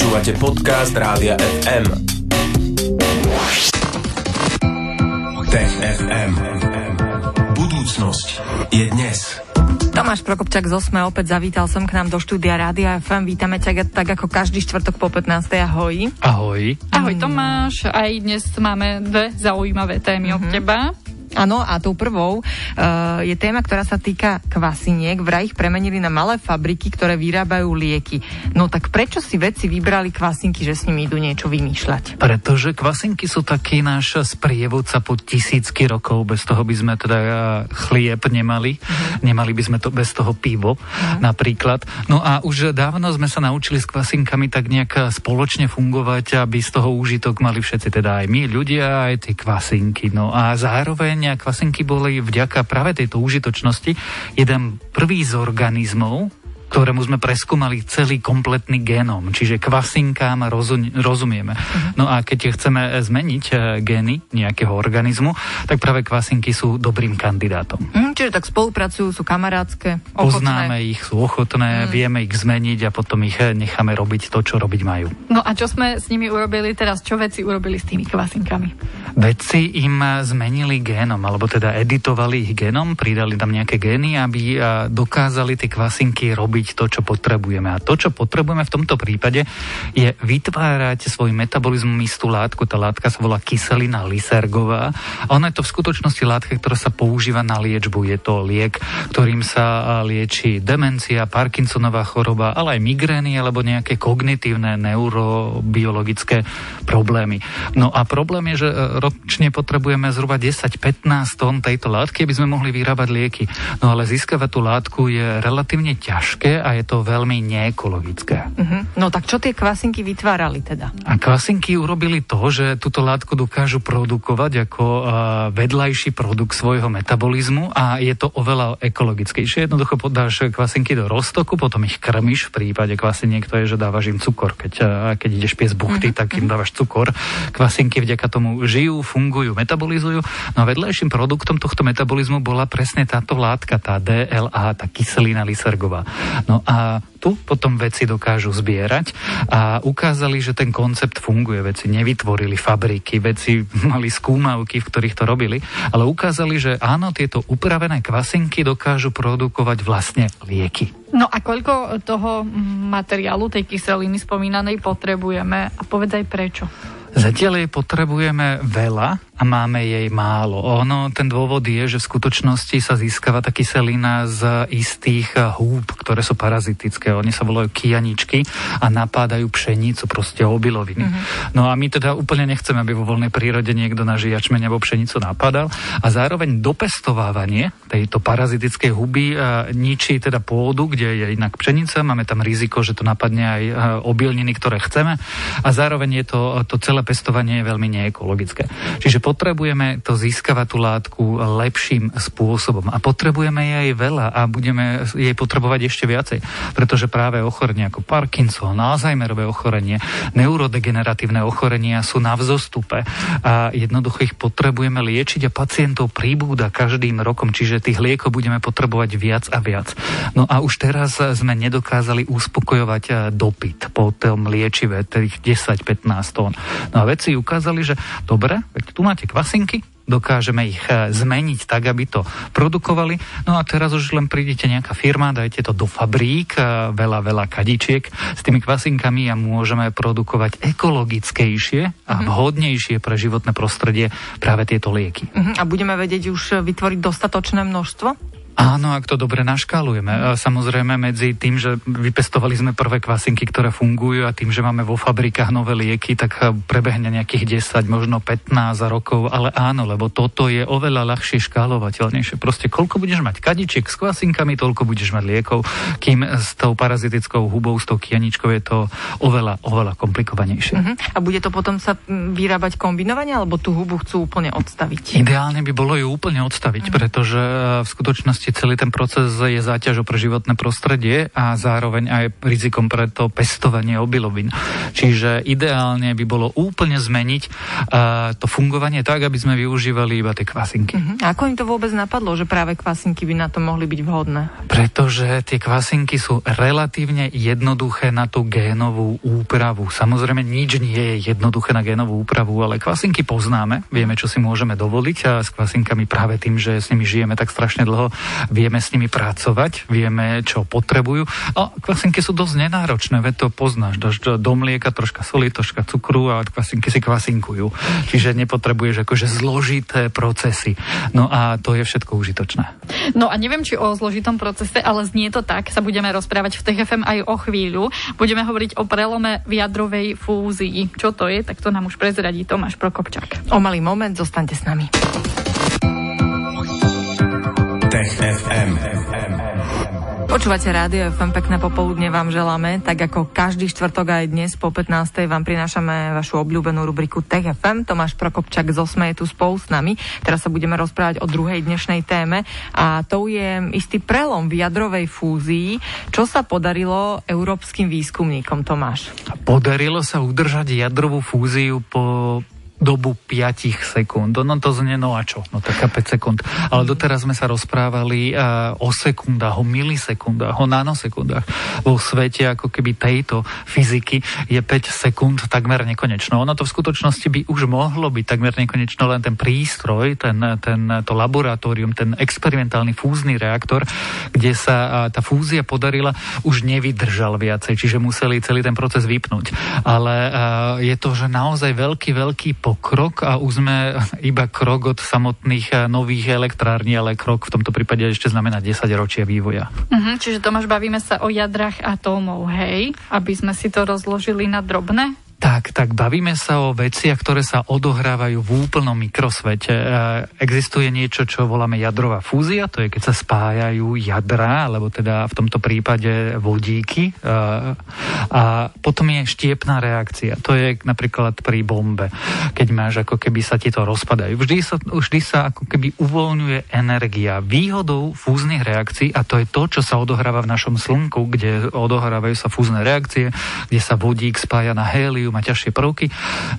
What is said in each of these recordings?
Počúvate podcast Rádia FM. Tech FM. Budúcnosť je dnes. Tomáš Prokopčak z Osme opäť zavítal som k nám do štúdia Rádia FM. Vítame ťa tak ako každý štvrtok po 15. Ahoj. Ahoj. Ahoj Tomáš, aj dnes máme dve zaujímavé témy mm-hmm. od teba. Áno, a tou prvou uh, je téma, ktorá sa týka kvasiniek. Vraj ich premenili na malé fabriky, ktoré vyrábajú lieky. No tak prečo si vedci vybrali kvasinky, že s nimi idú niečo vymýšľať? Pretože kvasinky sú taký náš sprievodca po tisícky rokov. Bez toho by sme teda eh, chlieb nemali. Uh-huh. Nemali by sme to bez toho pivo uh-huh. napríklad. No a už dávno sme sa naučili s kvasinkami tak nejak spoločne fungovať, aby z toho úžitok mali všetci, teda aj my ľudia, aj tie kvasinky. No a zároveň a kvasinky boli vďaka práve tejto užitočnosti jeden prvý z organizmov, ktorému sme preskúmali celý kompletný génom, čiže kvasinkám rozum, rozumieme. Uh-huh. No a keď chceme zmeniť e, gény nejakého organizmu, tak práve kvasinky sú dobrým kandidátom. Uh-huh, čiže tak spolupracujú, sú kamarátske, ochotné. Poznáme ich, sú ochotné, uh-huh. vieme ich zmeniť a potom ich e, necháme robiť to, čo robiť majú. No a čo sme s nimi urobili teraz? Čo veci urobili s tými kvasinkami? Vedci im zmenili génom, alebo teda editovali ich génom, pridali tam nejaké gény, aby dokázali tie kvasinky robiť robiť to, čo potrebujeme. A to, čo potrebujeme v tomto prípade, je vytvárať svoj metabolizmus istú látku. Tá látka sa volá kyselina lysergová. A ona je to v skutočnosti látka, ktorá sa používa na liečbu. Je to liek, ktorým sa lieči demencia, Parkinsonová choroba, ale aj migrény alebo nejaké kognitívne neurobiologické problémy. No a problém je, že e, ročne potrebujeme zhruba 10-15 tón tejto látky, aby sme mohli vyrábať lieky. No ale získavať tú látku je relatívne ťažké ťažké a je to veľmi neekologické. Uh-huh. No tak čo tie kvasinky vytvárali teda? A kvasinky urobili to, že túto látku dokážu produkovať ako uh, vedľajší produkt svojho metabolizmu a je to oveľa ekologickejšie. Jednoducho podáš kvasinky do roztoku, potom ich krmiš. V prípade kvasiniek to je, že dávaš im cukor. Keď, uh, keď ideš pies buchty, uh-huh. tak im dávaš cukor. Kvasinky vďaka tomu žijú, fungujú, metabolizujú. No a vedľajším produktom tohto metabolizmu bola presne táto látka, tá DLA, tá kyselina lysergová. No a tu potom veci dokážu zbierať a ukázali, že ten koncept funguje. Veci nevytvorili fabriky, veci mali skúmavky, v ktorých to robili, ale ukázali, že áno, tieto upravené kvasinky dokážu produkovať vlastne lieky. No a koľko toho materiálu, tej kyseliny spomínanej potrebujeme a povedz aj prečo? Zatiaľ jej potrebujeme veľa, a máme jej málo. Ono, ten dôvod je, že v skutočnosti sa získava tá kyselina z istých húb, ktoré sú parazitické. Oni sa volajú kianičky a napádajú pšenicu, proste obiloviny. Mm-hmm. No a my teda úplne nechceme, aby vo voľnej prírode niekto na žiačmeň alebo pšenicu napadal. A zároveň dopestovávanie tejto parazitickej huby ničí teda pôdu, kde je inak pšenica. Máme tam riziko, že to napadne aj obilniny, ktoré chceme. A zároveň je to, to celé pestovanie je veľmi neekologické. Čiže potrebujeme to získavať tú látku lepším spôsobom a potrebujeme jej veľa a budeme jej potrebovať ešte viacej, pretože práve ochorenia ako Parkinson, Alzheimerové ochorenie, neurodegeneratívne ochorenia sú na vzostupe a jednoducho ich potrebujeme liečiť a pacientov príbúda každým rokom, čiže tých liekov budeme potrebovať viac a viac. No a už teraz sme nedokázali uspokojovať eh, dopyt po tom liečive, tých 10-15 tón. No a vedci ukázali, že dobre, veď tu máte máte kvasinky, dokážeme ich e, zmeniť tak, aby to produkovali. No a teraz už len prídete nejaká firma, dajte to do fabrík, e, veľa, veľa kadičiek s tými kvasinkami a môžeme produkovať ekologickejšie a mhm. vhodnejšie pre životné prostredie práve tieto lieky. Uh-huh. A budeme vedieť už vytvoriť dostatočné množstvo? Áno, ak to dobre naškálujeme. Samozrejme medzi tým, že vypestovali sme prvé kvasinky, ktoré fungujú a tým, že máme vo fabrikách nové lieky, tak prebehne nejakých 10, možno 15 rokov, ale áno, lebo toto je oveľa ľahšie škálovateľnejšie. Proste koľko budeš mať kadičiek s kvasinkami, toľko budeš mať liekov, kým s tou parazitickou hubou, s tou kianičkou je to oveľa, oveľa komplikovanejšie. Uh-huh. A bude to potom sa vyrábať kombinovanie, alebo tú hubu chcú úplne odstaviť? Ideálne by bolo ju úplne odstaviť, uh-huh. pretože v skutočnosti skutočnosti celý ten proces je záťažou pre životné prostredie a zároveň aj rizikom pre to pestovanie obilovín. Čiže ideálne by bolo úplne zmeniť uh, to fungovanie tak, aby sme využívali iba tie kvasinky. Uh-huh. Ako im to vôbec napadlo, že práve kvasinky by na to mohli byť vhodné? Pretože tie kvasinky sú relatívne jednoduché na tú génovú úpravu. Samozrejme, nič nie je jednoduché na génovú úpravu, ale kvasinky poznáme, vieme, čo si môžeme dovoliť a s kvasinkami práve tým, že s nimi žijeme tak strašne dlho, vieme s nimi pracovať, vieme, čo potrebujú. A kvasinky sú dosť nenáročné, veď to poznáš. Dáš do mlieka troška soli, troška cukru a kvasinky si kvasinkujú. Čiže nepotrebuješ akože zložité procesy. No a to je všetko užitočné. No a neviem, či o zložitom procese, ale znie to tak, sa budeme rozprávať v TFM aj o chvíľu. Budeme hovoriť o prelome v jadrovej fúzii. Čo to je, tak to nám už prezradí Tomáš Prokopčák. O malý moment, zostaňte s nami. FM. Počúvate rádio FM, pekné popoludne vám želáme, tak ako každý štvrtok aj dnes po 15. vám prinášame vašu obľúbenú rubriku Tech FM. Tomáš Prokopčak z Osme je tu spolu s nami. Teraz sa budeme rozprávať o druhej dnešnej téme a to je istý prelom v jadrovej fúzii. Čo sa podarilo európskym výskumníkom, Tomáš? Podarilo sa udržať jadrovú fúziu po dobu 5 sekúnd. No to znie, no a čo? No taká 5 sekúnd. Ale doteraz sme sa rozprávali uh, o sekundách, o milisekundách, o nanosekundách. Vo svete ako keby tejto fyziky je 5 sekúnd takmer nekonečno. Ono to v skutočnosti by už mohlo byť takmer nekonečno, len ten prístroj, ten, ten, to laboratórium, ten experimentálny fúzny reaktor, kde sa uh, tá fúzia podarila, už nevydržal viacej, čiže museli celý ten proces vypnúť. Ale uh, je to, že naozaj veľký, veľký pokrok a už sme iba krok od samotných eh, nových elektrární, ale krok v tomto prípade ešte znamená 10 ročia vývoja. Uh-huh, čiže Tomáš, bavíme sa o jadrach atómov, hej? Aby sme si to rozložili na drobné? Tak, tak bavíme sa o veciach, ktoré sa odohrávajú v úplnom mikrosvete. E, existuje niečo, čo voláme jadrová fúzia, to je keď sa spájajú jadra, alebo teda v tomto prípade vodíky. E, a potom je štiepná reakcia. To je napríklad pri bombe, keď máš ako keby sa ti to rozpadajú. Vždy sa, vždy sa ako keby uvoľňuje energia. Výhodou fúznych reakcií, a to je to, čo sa odohráva v našom slnku, kde odohrávajú sa fúzne reakcie, kde sa vodík spája na hélium, má ťažšie prvky.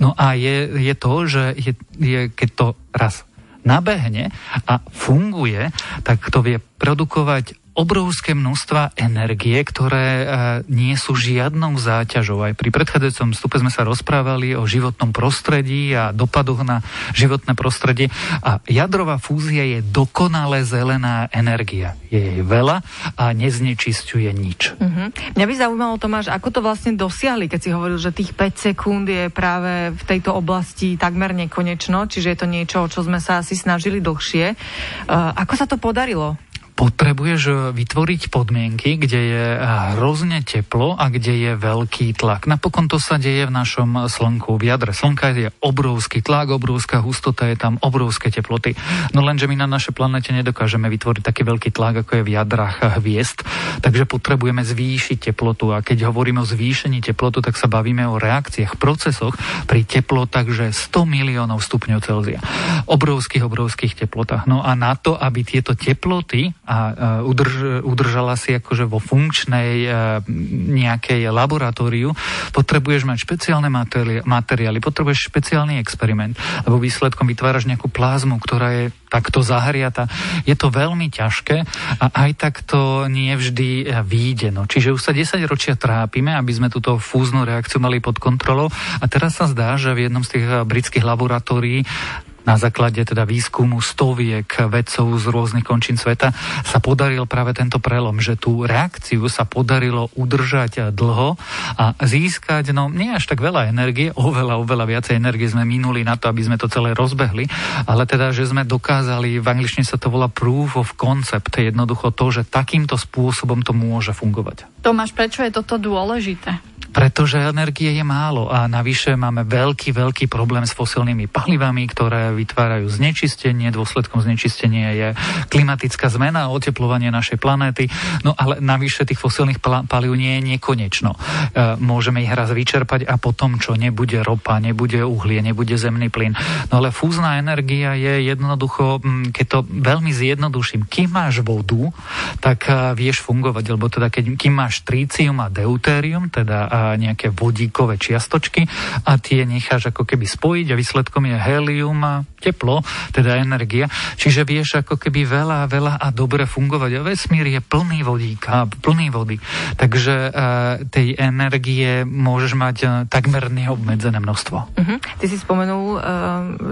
No a je, je to, že je, je, keď to raz nabehne a funguje, tak to vie produkovať obrovské množstva energie, ktoré e, nie sú žiadnou záťažou. Aj pri predchádzajúcom stupe sme sa rozprávali o životnom prostredí a dopadoch na životné prostredie. A jadrová fúzia je dokonale zelená energia. Je jej veľa a neznečisťuje nič. Uh-huh. Mňa by zaujímalo, Tomáš, ako to vlastne dosiahli, keď si hovoril, že tých 5 sekúnd je práve v tejto oblasti takmer nekonečno, čiže je to niečo, o čo sme sa asi snažili dlhšie. Uh, ako sa to podarilo? Potrebuješ eh, vytvoriť podmienky, kde je eh, hrozne teplo a kde je veľký tlak. Napokon to sa deje v našom Slnku. V jadre Slnka je obrovský tlak, obrovská hustota, je tam obrovské teploty. No lenže my na našej planete nedokážeme vytvoriť taký veľký tlak, ako je v jadrách hviezd, takže potrebujeme zvýšiť teplotu. A keď hovoríme o zvýšení teplotu, tak sa bavíme o reakciách, procesoch pri teplotách, že 100 miliónov stupňov Celzia. Obrovských, obrovských teplotách. No a na to, aby tieto teploty a udrž, udržala si akože vo funkčnej nejakej laboratóriu, potrebuješ mať špeciálne materiály, potrebuješ špeciálny experiment, lebo výsledkom vytváraš nejakú plázmu, ktorá je takto zahriata. Je to veľmi ťažké a aj tak to nie vždy výjde. No. Čiže už sa 10 ročia trápime, aby sme túto fúznu reakciu mali pod kontrolou a teraz sa zdá, že v jednom z tých britských laboratórií na základe teda výskumu stoviek vedcov z rôznych končín sveta sa podaril práve tento prelom, že tú reakciu sa podarilo udržať dlho a získať, no nie až tak veľa energie, oveľa, oveľa viacej energie sme minuli na to, aby sme to celé rozbehli, ale teda, že sme dokázali, v angličtine sa to volá proof of concept, jednoducho to, že takýmto spôsobom to môže fungovať. Tomáš, prečo je toto dôležité? Pretože energie je málo a navyše máme veľký, veľký problém s fosilnými palivami, ktoré vytvárajú znečistenie. Dôsledkom znečistenia je klimatická zmena a oteplovanie našej planéty. No ale navyše tých fosilných palív nie je nekonečno. E, môžeme ich raz vyčerpať a potom čo? Nebude ropa, nebude uhlie, nebude zemný plyn. No ale fúzna energia je jednoducho, keď to veľmi zjednoduším, kým máš vodu, tak e, vieš fungovať, lebo teda keď, kým máš trícium a deutérium, teda nejaké vodíkové čiastočky a tie necháš ako keby spojiť a výsledkom je helium a teplo, teda energia. Čiže vieš ako keby veľa, veľa a dobre fungovať. A vesmír je plný vodíka, plný vody. Takže uh, tej energie môžeš mať uh, takmer neobmedzené množstvo. Uh-huh. Ty si spomenul, uh,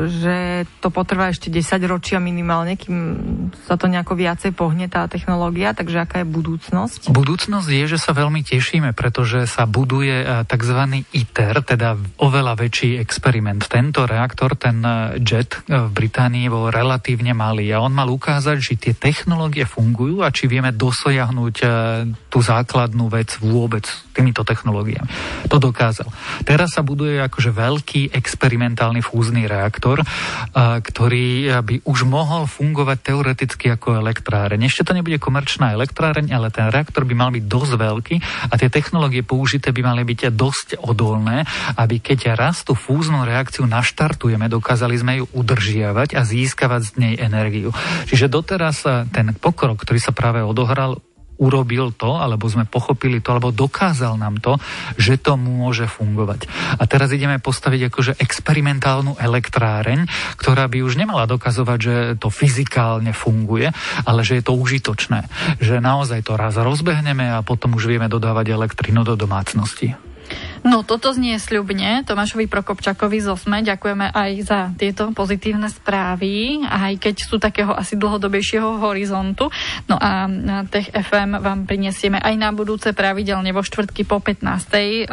že to potrvá ešte 10 ročia minimálne, kým sa to nejako viacej pohne tá technológia, takže aká je budúcnosť? Budúcnosť je, že sa veľmi tešíme, pretože sa buduje tzv. ITER, teda oveľa väčší experiment. Tento reaktor, ten JET, v Británii bol relatívne malý a on mal ukázať, či tie technológie fungujú a či vieme dosojahnuť e, tú základnú vec vôbec týmito technológiami. To dokázal. Teraz sa buduje akože veľký experimentálny fúzny reaktor, e, ktorý by už mohol fungovať teoreticky ako elektráreň. Ešte to nebude komerčná elektráreň, ale ten reaktor by mal byť dosť veľký a tie technológie použité by mali byť dosť odolné, aby keď raz tú fúznu reakciu naštartujeme, dokázali sme ju udržiavať a získavať z nej energiu. Čiže doteraz ten pokrok, ktorý sa práve odohral, urobil to, alebo sme pochopili to, alebo dokázal nám to, že to môže fungovať. A teraz ideme postaviť akože experimentálnu elektráreň, ktorá by už nemala dokazovať, že to fyzikálne funguje, ale že je to užitočné. Že naozaj to raz rozbehneme a potom už vieme dodávať elektrinu do domácnosti. No, toto znie sľubne. Tomášovi Prokopčakovi z OSME ďakujeme aj za tieto pozitívne správy, aj keď sú takého asi dlhodobejšieho horizontu. No a Tech FM vám prinesieme aj na budúce pravidelne vo štvrtky po 15.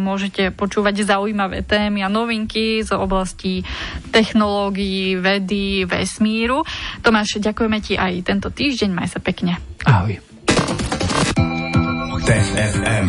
Môžete počúvať zaujímavé témy a novinky z oblasti technológií, vedy, vesmíru. Tomáš, ďakujeme ti aj tento týždeň. Maj sa pekne. Ahoj. Tech FM.